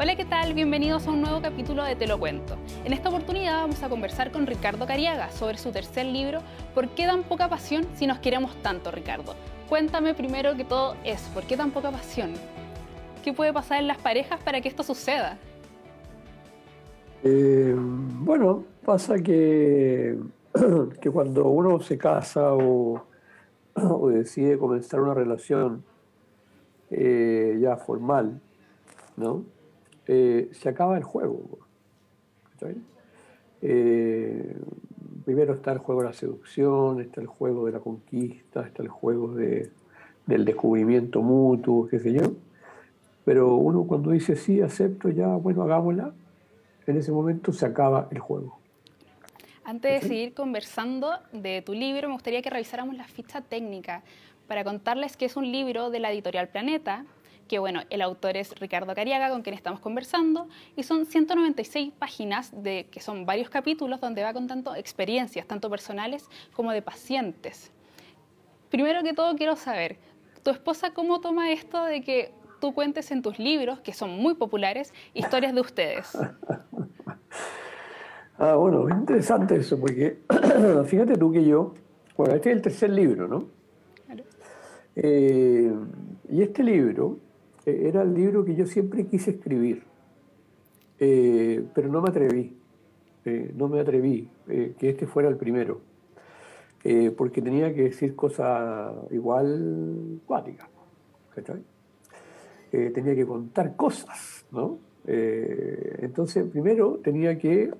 Hola, ¿qué tal? Bienvenidos a un nuevo capítulo de Te lo cuento. En esta oportunidad vamos a conversar con Ricardo Cariaga sobre su tercer libro, ¿Por qué tan poca pasión si nos queremos tanto, Ricardo? Cuéntame primero que todo es, ¿por qué tan poca pasión? ¿Qué puede pasar en las parejas para que esto suceda? Eh, bueno, pasa que, que cuando uno se casa o, decide comenzar una relación eh, ya formal, ¿no? Eh, se acaba el juego. Eh, primero está el juego de la seducción, está el juego de la conquista, está el juego de, del descubrimiento mutuo, qué sé yo. Pero uno cuando dice sí, acepto, ya, bueno, hagámosla, en ese momento se acaba el juego. Antes de seguir conversando de tu libro, me gustaría que revisáramos la ficha técnica para contarles que es un libro de la editorial Planeta, que bueno, el autor es Ricardo Cariaga, con quien estamos conversando, y son 196 páginas de que son varios capítulos donde va contando experiencias, tanto personales como de pacientes. Primero que todo quiero saber, ¿tu esposa cómo toma esto de que tú cuentes en tus libros, que son muy populares, historias de ustedes? ah, bueno, interesante eso, porque fíjate tú que yo, bueno, este es el tercer libro, ¿no? Claro. Eh, y este libro era el libro que yo siempre quise escribir, eh, pero no me atreví, eh, no me atreví que este fuera el primero, porque tenía que decir cosas igual cuáticas, tenía que contar cosas, ¿no? entonces, primero tenía que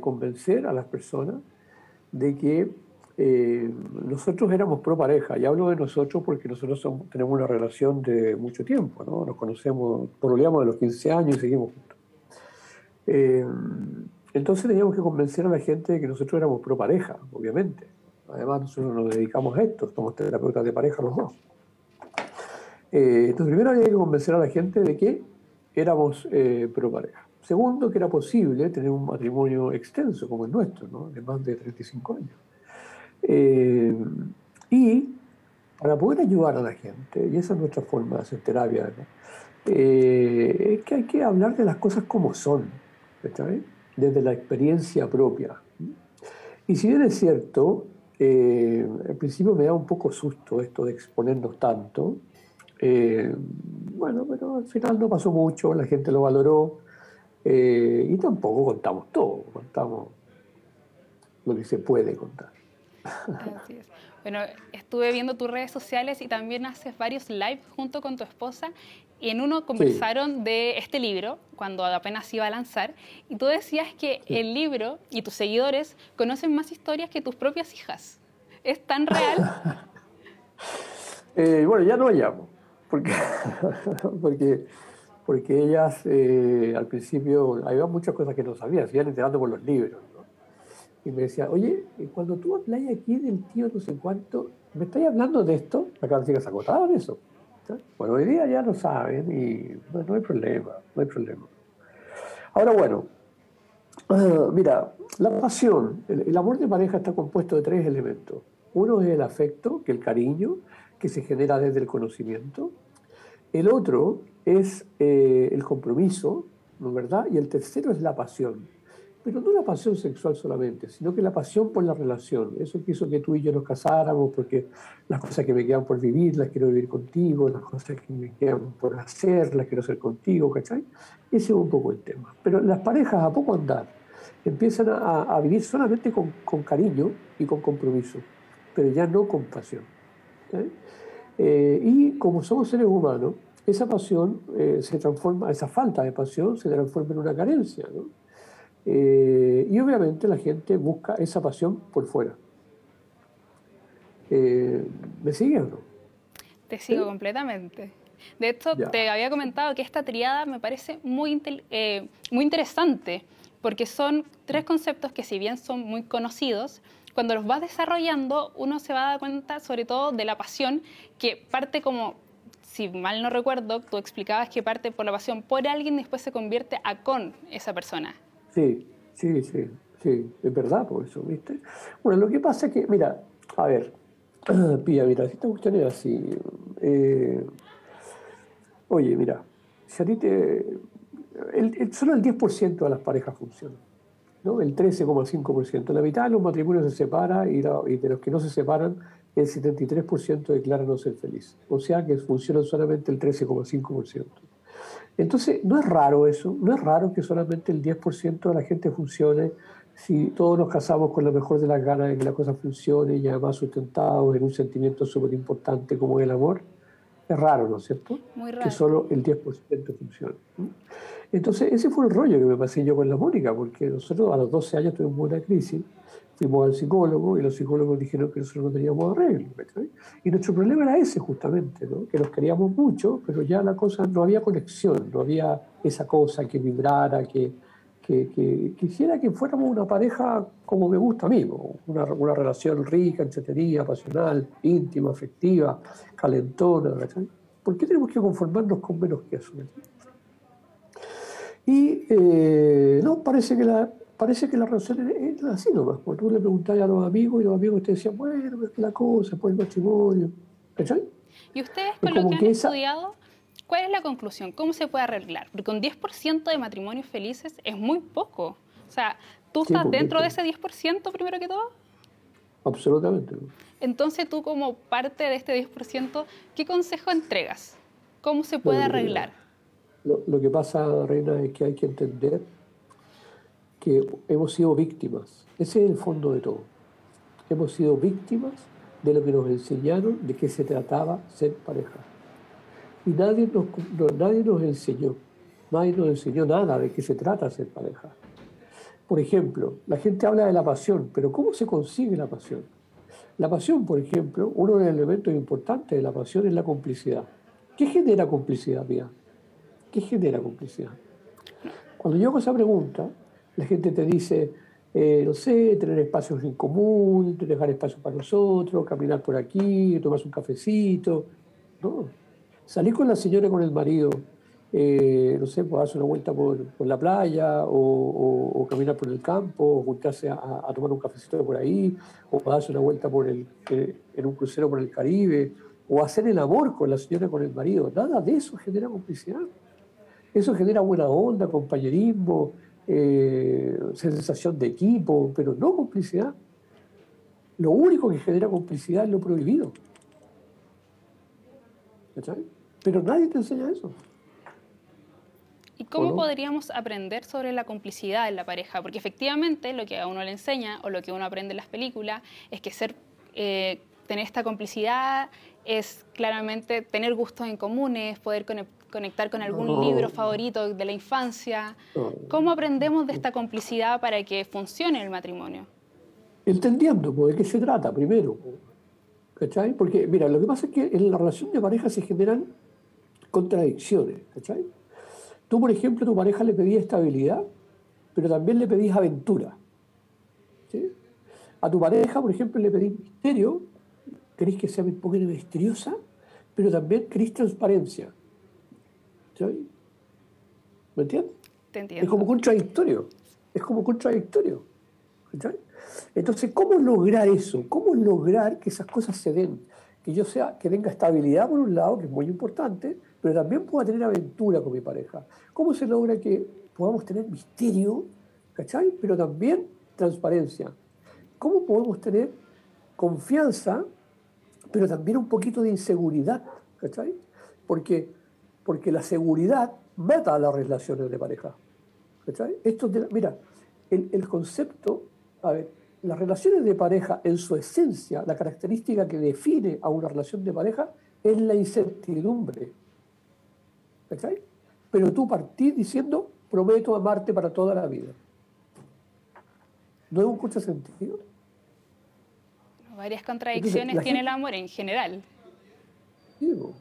convencer a las personas de que eh, nosotros éramos pro pareja, y hablo de nosotros porque nosotros tenemos una relación de mucho tiempo, ¿no? Nos conocemos, pololeamos de los 15 años y seguimos juntos. Eh, entonces teníamos que convencer a la gente de que nosotros éramos pro pareja, obviamente. Además, nosotros nos dedicamos a esto, somos terapeutas de pareja los dos. Eh, entonces, primero había que convencer a la gente de que éramos pro pareja. Segundo, que era posible tener un matrimonio extenso como el nuestro, ¿no? de más de 35 años. Eh, y para poder ayudar a la gente, y esa es nuestra forma de hacer terapia, eh, es que hay que hablar de las cosas como son, desde la experiencia propia. Y si bien es cierto, eh, al principio me da un poco susto esto de exponernos tanto, bueno, pero al final no pasó mucho, la gente lo valoró, y tampoco contamos todo, contamos lo que se puede contar. Bueno, estuve viendo tus redes sociales y también haces varios live junto con tu esposa. Y en uno conversaron de este libro cuando apenas iba a lanzar y tú decías que el libro y tus seguidores conocen más historias que tus propias hijas. ¿Es tan real? Eh, bueno, ya no la llamo, porque, porque, porque ellas eh, al principio había muchas cosas que no sabían, se iban enterando por los libros y me decía, oye, cuando tú hablas aquí del tío no sé cuánto, ¿me estás hablando de esto? Acá las chicas acotaban eso. Bueno, hoy día ya lo saben y no hay problema, no hay problema. Ahora bueno, mira, la pasión, el, amor de pareja está compuesto de tres elementos. Uno es el afecto, que es el cariño, que se genera desde el conocimiento. El otro es eh, el compromiso, ¿no verdad? Y el tercero es la pasión pero no la pasión sexual solamente, sino que la pasión por la relación. Eso quiso que tú y yo nos casáramos porque las cosas que me quedan por vivir las quiero vivir contigo, las cosas que me quedan por hacer las quiero hacer contigo, ¿cachai? Ese es un poco el tema. Pero las parejas a poco andar empiezan a, vivir solamente con, con, cariño y con compromiso, pero ya no con pasión. Eh, y como somos seres humanos, esa pasión eh, se transforma, esa falta de pasión se transforma en una carencia, ¿no? Eh, y obviamente la gente busca esa pasión por fuera. Eh, ¿Me sigue o no? Te sigo completamente. De hecho, te había comentado que esta triada me parece muy, eh, muy interesante, porque son tres conceptos que si bien son muy conocidos, cuando los vas desarrollando, uno se va a dar cuenta sobre todo de la pasión, que parte como, si mal no recuerdo, tú explicabas que parte por la pasión por alguien y después se convierte a con esa persona. Sí, sí, sí, sí, es verdad por eso, ¿viste? Bueno, lo que pasa es que, mira, a ver, Pía, mira, si esta cuestión es así, eh, oye, mira, si a ti te, solo el 10% de las parejas funcionan. ¿no? El 13,5%. La mitad de los matrimonios se separa y, y de los que no se separan, el 73% declara no ser feliz. O sea que funcionan solamente el 13,5%. Entonces, no es raro eso, no es raro que solamente el 10% de la gente funcione si todos nos casamos con la mejor de las ganas de que la cosa funcione y además sustentados en un sentimiento súper importante como el amor. Es raro, ¿no es cierto? Muy raro. Que solo el 10% funcione. Entonces, ese fue el rollo que me pasé yo con la Mónica, porque nosotros a los 12 años tuvimos una crisis, fuimos al psicólogo y los psicólogos dijeron que nosotros no teníamos arreglo. Y nuestro problema era ese justamente, ¿no? que nos queríamos mucho, pero ya la cosa, no había conexión, no había esa cosa que vibrara, que, que, quisiera que fuéramos una pareja como me gusta a mí, una, una relación rica, entretenida, pasional, íntima, afectiva, calentona. ¿Por qué tenemos que conformarnos con menos que eso? Y eh, no, parece que la, parece que la relación es, así nomás. Cuando tú le preguntabas a los amigos y los amigos te decían, bueno, es la cosa, pues el matrimonio. ¿Y ustedes con lo que han estudiado ¿Cuál es la conclusión? ¿Cómo se puede arreglar? Porque un 10% de matrimonios felices es muy poco. O sea, ¿tú estás dentro de ese 10% primero que todo? Absolutamente. Entonces tú como parte de este 10%, ¿qué consejo entregas? ¿Cómo se puede arreglar? Lo, que pasa, Reina, es que hay que entender que hemos sido víctimas. Ese es el fondo de todo. Hemos sido víctimas de lo que nos enseñaron de qué se trataba ser pareja y nadie nos, nadie nos enseñó, nadie nos enseñó nada de qué se trata ser pareja. Por ejemplo, la gente habla de la pasión, pero ¿cómo se consigue la pasión? La pasión, por ejemplo, uno de los elementos importantes de la pasión es la complicidad. ¿Qué genera complicidad, mía? ¿Qué genera complicidad? Cuando yo hago esa pregunta, la gente te dice, eh, no sé, tener espacios en común, dejar espacio para nosotros, caminar por aquí, tomarse un cafecito. No, salir con la señora con el marido, eh, no sé, pues hacer una vuelta por, la playa o, caminar por el campo, o juntarse a, tomar un cafecito por ahí, o darse una vuelta por el, eh, en un crucero por el Caribe, o hacer el amor con la señora con el marido. Nada de eso genera complicidad. Eso genera buena onda, compañerismo, eh, sensación de equipo, pero no complicidad. Lo único que genera complicidad es lo prohibido. Pero nadie te enseña eso. ¿Y cómo podríamos aprender sobre la complicidad en la pareja? Porque efectivamente lo que a uno le enseña o lo que uno aprende en las películas es que ser, eh, tener esta complicidad es claramente tener gustos en comunes, poder conectar con algún libro favorito de la infancia. ¿Cómo aprendemos de esta complicidad para que funcione el matrimonio? Entendiendo pues, de qué se trata primero. ¿Cachai? Porque, mira, lo que pasa es que en la relación de pareja se generan contradicciones, ¿cachai? Tú, por ejemplo, a tu pareja le pedías estabilidad, pero también le pedís aventura. ¿sí? A tu pareja, por ejemplo, le pedís misterio, querés que sea un poco misteriosa, pero también querés transparencia. ¿sí? ¿Me entiendes? Te entiendo. Es como contradictorio. Es como contradictorio. Entonces, ¿cómo lograr eso? ¿Cómo lograr que esas cosas se den? Que yo sea, que tenga estabilidad por un lado, que es muy importante, pero también pueda tener aventura con mi pareja. ¿Cómo se logra que podamos tener misterio, ¿cachai? Pero también transparencia. ¿Cómo podemos tener confianza, pero también un poquito de inseguridad, ¿cachai? Porque, porque la seguridad mata a las relaciones de pareja. ¿cachai? Esto mira, el, el concepto, a ver, las relaciones de pareja, en su esencia, la característica que define a una relación de pareja es la incertidumbre. ¿Cachai? Pero tú partís diciendo, prometo amarte para toda la vida. ¿No es un contrasentido? Varias contradicciones tiene el amor en general. Digo,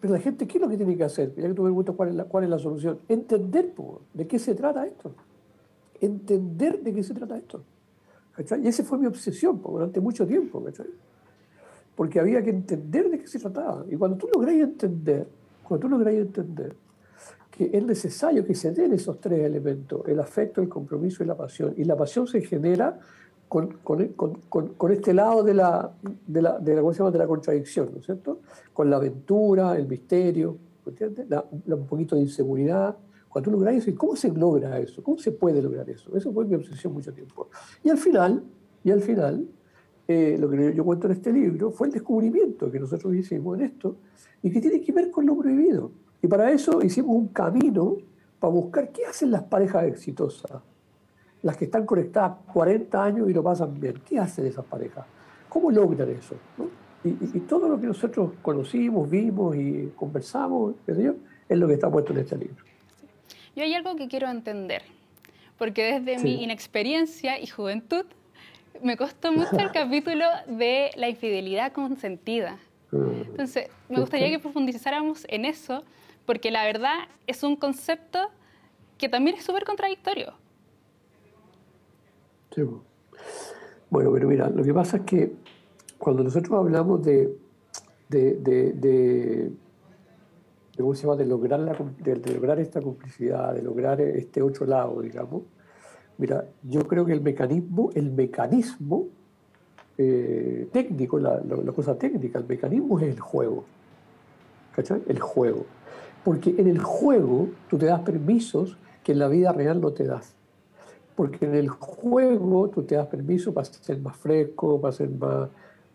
pero la gente, ¿qué es lo que tiene que hacer? Ya que tú me preguntas cuál es la, cuál es la solución. Entender de qué se trata esto. Entender de qué se trata esto. Y esa fue mi obsesión durante mucho tiempo, Porque había que entender de qué se trataba. Y cuando tú logras entender, cuando tú logras entender que es necesario que se den esos tres elementos, el afecto, el compromiso y la pasión, y la pasión se genera con, con, con, con este lado de la, de la, de, la, de la contradicción, ¿no es cierto? Con la aventura, el misterio, ¿entiendes? un poquito de inseguridad, Cuando tú logras eso, ¿y cómo se logra eso? ¿Cómo se puede lograr eso? Eso fue mi obsesión mucho tiempo. Y al final, y al final, eh, lo que yo cuento en este libro fue el descubrimiento que nosotros hicimos en esto y que tiene que ver con lo prohibido. Y para eso hicimos un camino para buscar qué hacen las parejas exitosas, las que están conectadas 40 años y lo pasan bien. ¿Qué hacen esas parejas? ¿Cómo logran eso? Y, todo lo que nosotros conocimos, vimos y conversamos, es lo que está puesto en este libro. Yo hay algo que quiero entender, porque desde mi inexperiencia y juventud me costó mucho el capítulo de la infidelidad consentida. Mm. Entonces, me gustaría que profundizáramos en eso, porque la verdad es un concepto que también es súper contradictorio. Sí. Bueno, pero mira, lo que pasa es que cuando nosotros hablamos de, de, de, ¿cómo se llama? de lograr, la, de, lograr esta complicidad, de lograr este otro lado, digamos, Mira, yo creo que el mecanismo, el mecanismo eh, técnico, la, cosa técnica, el mecanismo es el juego. ¿Cachai? El juego. Porque en el juego tú te das permisos que en la vida real no te das. Porque en el juego tú te das permiso para ser más fresco, para ser más,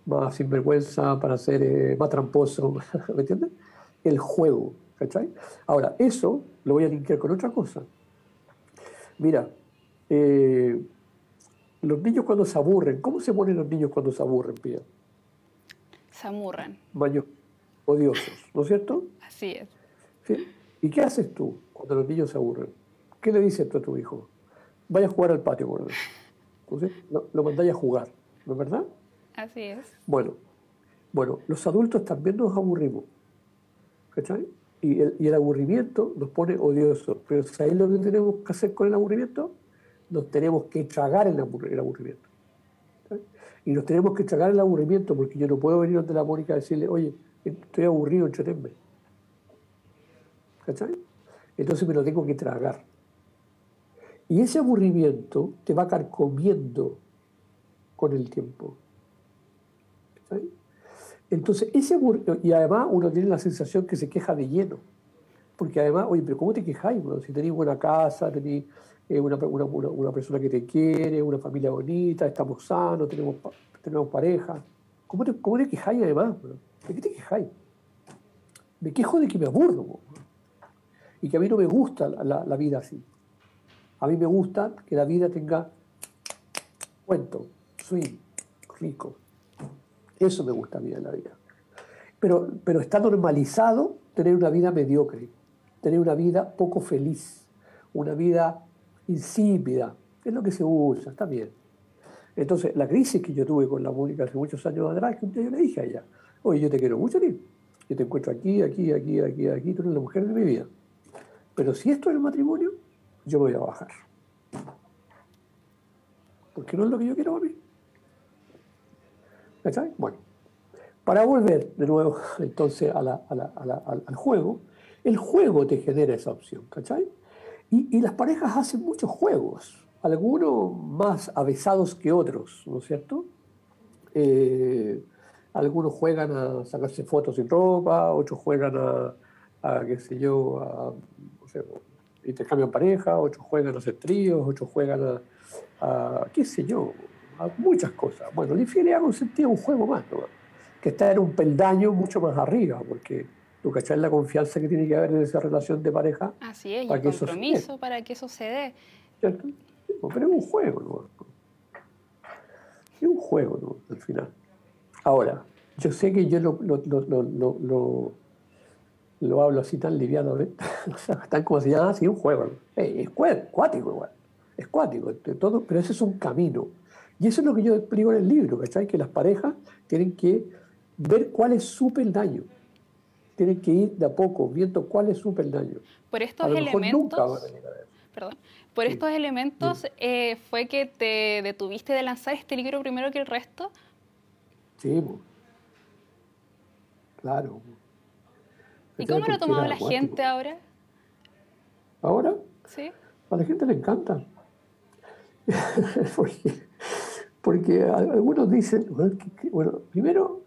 más sinvergüenza, para ser eh, más tramposo. ¿Me entiendes? El juego. ¿Cachai? Ahora, eso lo voy a linkear con otra cosa. Mira, eh, los niños cuando se aburren, ¿cómo se ponen los niños cuando se aburren, Pía? Se aburren. Baños odiosos, ¿no es cierto? Así es. ¿Y qué haces tú cuando los niños se aburren? ¿Qué le dices tú a tu hijo? Vaya a jugar al patio por Entonces, lo, lo mandáis a jugar, ¿no es verdad? Así es. Bueno, bueno, los adultos también nos aburrimos. ¿Cachai? Y el, aburrimiento nos pone odiosos. Pero ¿sabéis lo que tenemos que hacer con el aburrimiento? nos tenemos que tragar el, aburrimiento. Y nos tenemos que tragar el aburrimiento porque yo no puedo venir donde la Mónica a decirle, oye, estoy aburrido, entretenme. ¿Cachai? Entonces me lo tengo que tragar. Y ese aburrimiento te va carcomiendo con el tiempo. ¿Cachai? Entonces, ese y además uno tiene la sensación que se queja de lleno. Porque además, oye, pero ¿cómo te quejáis? si tenéis buena casa, tenéis una, una, una, persona que te quiere, una familia bonita, estamos sanos, tenemos, tenemos pareja. ¿Cómo te, cómo te quejáis además? ¿De qué te quejáis? Me quejo de que me aburro y que a mí no me gusta la, la, vida así. A mí me gusta que la vida tenga cuento, swing, rico. Eso me gusta a mí en la vida. Pero, pero está normalizado tener una vida mediocre, tener una vida poco feliz, una vida insípida, es lo que se usa, está bien. Entonces, la crisis que yo tuve con la música hace muchos años atrás, que un día yo le dije a ella, oye, yo te quiero mucho, ti. yo te encuentro aquí, aquí, aquí, aquí, aquí, tú eres la mujer de mi vida. Pero si esto es el matrimonio, yo me voy a bajar. Porque no es lo que yo quiero a mí. ¿Cachai? Bueno, para volver de nuevo entonces al juego, el juego te genera esa opción, ¿cachai? Y, las parejas hacen muchos juegos, algunos más avesados que otros, ¿no es cierto? Eh, algunos juegan a sacarse fotos sin ropa, otros juegan a, qué sé yo, a, no sé, intercambian pareja, otros juegan a hacer tríos, otros juegan a, qué sé yo, a muchas cosas. Bueno, la infidelidad consentía un juego más, ¿no? que está en un peldaño mucho más arriba, porque ¿Tú cachás la confianza que tiene que haber en esa relación de pareja? Así es, y el compromiso para que eso se dé. Pero es un juego, ¿no? Es un juego, ¿no? Al final. Ahora, yo sé que yo lo, lo, lo, hablo así tan livianamente, o sea, tan como si llama así un juego. es cuático igual, es cuático, todo, pero ese es un camino. Y eso es lo que yo explico en el libro, ¿cachai? Que las parejas tienen que ver cuál es su peldaño tienen que ir de a poco, viendo cuál es su peldaño. Por estos elementos. Perdón. Por estos elementos eh, fue que te detuviste de lanzar este libro primero que el resto. Sí, claro. ¿Y cómo lo ha tomado la gente ahora? ¿Ahora? Sí. A la gente le encanta. porque, porque algunos dicen, bueno, primero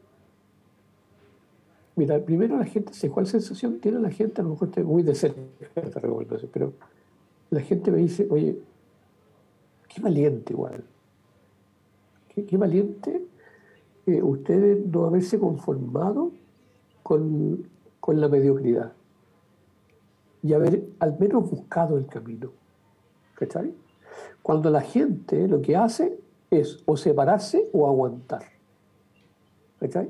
Mira, primero la gente, sé cuál sensación tiene la gente, a lo mejor estoy muy de cerca esta recomendación, pero la gente me dice, oye, qué valiente igual, qué, valiente eh, ustedes no haberse conformado con, con la mediocridad y haber al menos buscado el camino. ¿Cachai? Cuando la gente lo que hace es o separarse o aguantar. ¿Cachai?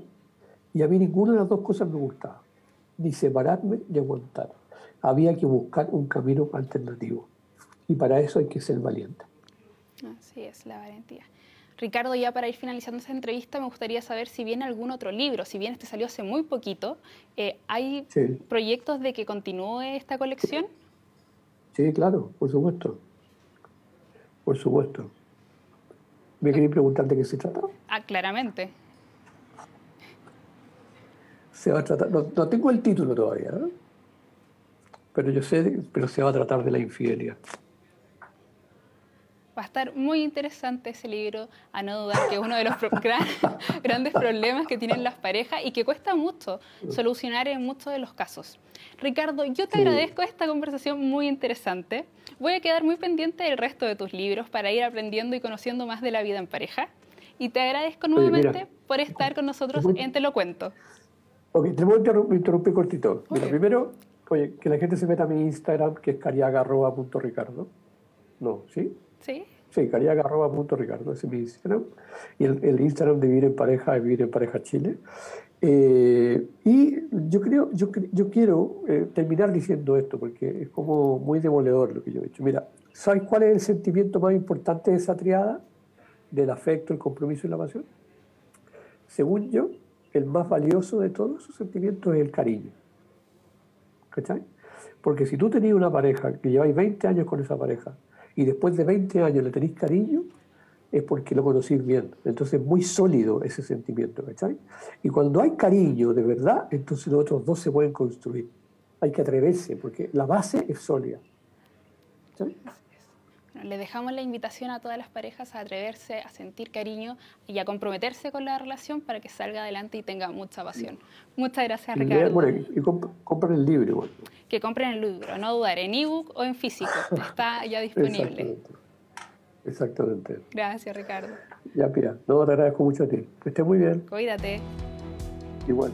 Y a mí ninguna de las dos cosas me gustaba, ni separarme ni aguantar. Había que buscar un camino alternativo. Y para eso hay que ser valiente. Así es, la valentía. Ricardo, ya para ir finalizando esta entrevista, me gustaría saber si viene algún otro libro, si bien este salió hace muy poquito, eh, ¿hay proyectos de que continúe esta colección? Sí, claro, por supuesto. Por supuesto. ¿Me queréis preguntar de qué se trata? Ah, claramente. Se va a tratar, no, tengo el título todavía, ¿no? pero yo sé, pero se va a tratar de la infidelidad. Va a estar muy interesante ese libro, a no dudar que es uno de los grandes problemas que tienen las parejas y que cuesta mucho solucionar en muchos de los casos. Ricardo, yo te agradezco esta conversación muy interesante. Voy a quedar muy pendiente del resto de tus libros para ir aprendiendo y conociendo más de la vida en pareja. Y te agradezco nuevamente por estar con nosotros en Te lo cuento. Ok, te voy a interrumpir cortito. primero, oye, que la gente se meta a mi Instagram, que es cariaga.ricardo. No, ¿sí? Sí. Sí, cariaga.ricardo, ese es mi Instagram. Y el, Instagram de Vivir en Pareja es Vivir en Pareja Chile. Eh, y yo creo, yo, yo quiero eh, terminar diciendo esto, porque es como muy demoledor lo que yo he dicho. Mira, ¿sabes cuál es el sentimiento más importante de esa triada? Del afecto, el compromiso y la pasión. Según yo, el más valioso de todos esos sentimientos es el cariño. ¿Cachai? Porque si tú tenías una pareja, que lleváis 20 años con esa pareja, y después de 20 años le tenéis cariño, es porque lo conocís bien. Entonces es muy sólido ese sentimiento, ¿cachai? Y cuando hay cariño de verdad, entonces los otros dos se pueden construir. Hay que atreverse, porque la base es sólida. ¿cachai? le dejamos la invitación a todas las parejas a atreverse, a sentir cariño y a comprometerse con la relación para que salga adelante y tenga mucha pasión. Muchas gracias, Ricardo. y compren el libro. Que compren el libro, no dudar, en ebook o en físico. Está ya disponible. Exactamente. Gracias, Ricardo. Ya, Pia. No, te agradezco mucho a ti. Que estés muy bien. Cuídate. Igual.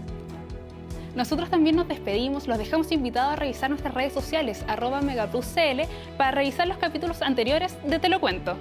Nosotros también nos despedimos, los dejamos invitados a revisar nuestras redes sociales, arroba megapluscl, para revisar los capítulos anteriores de Te lo cuento.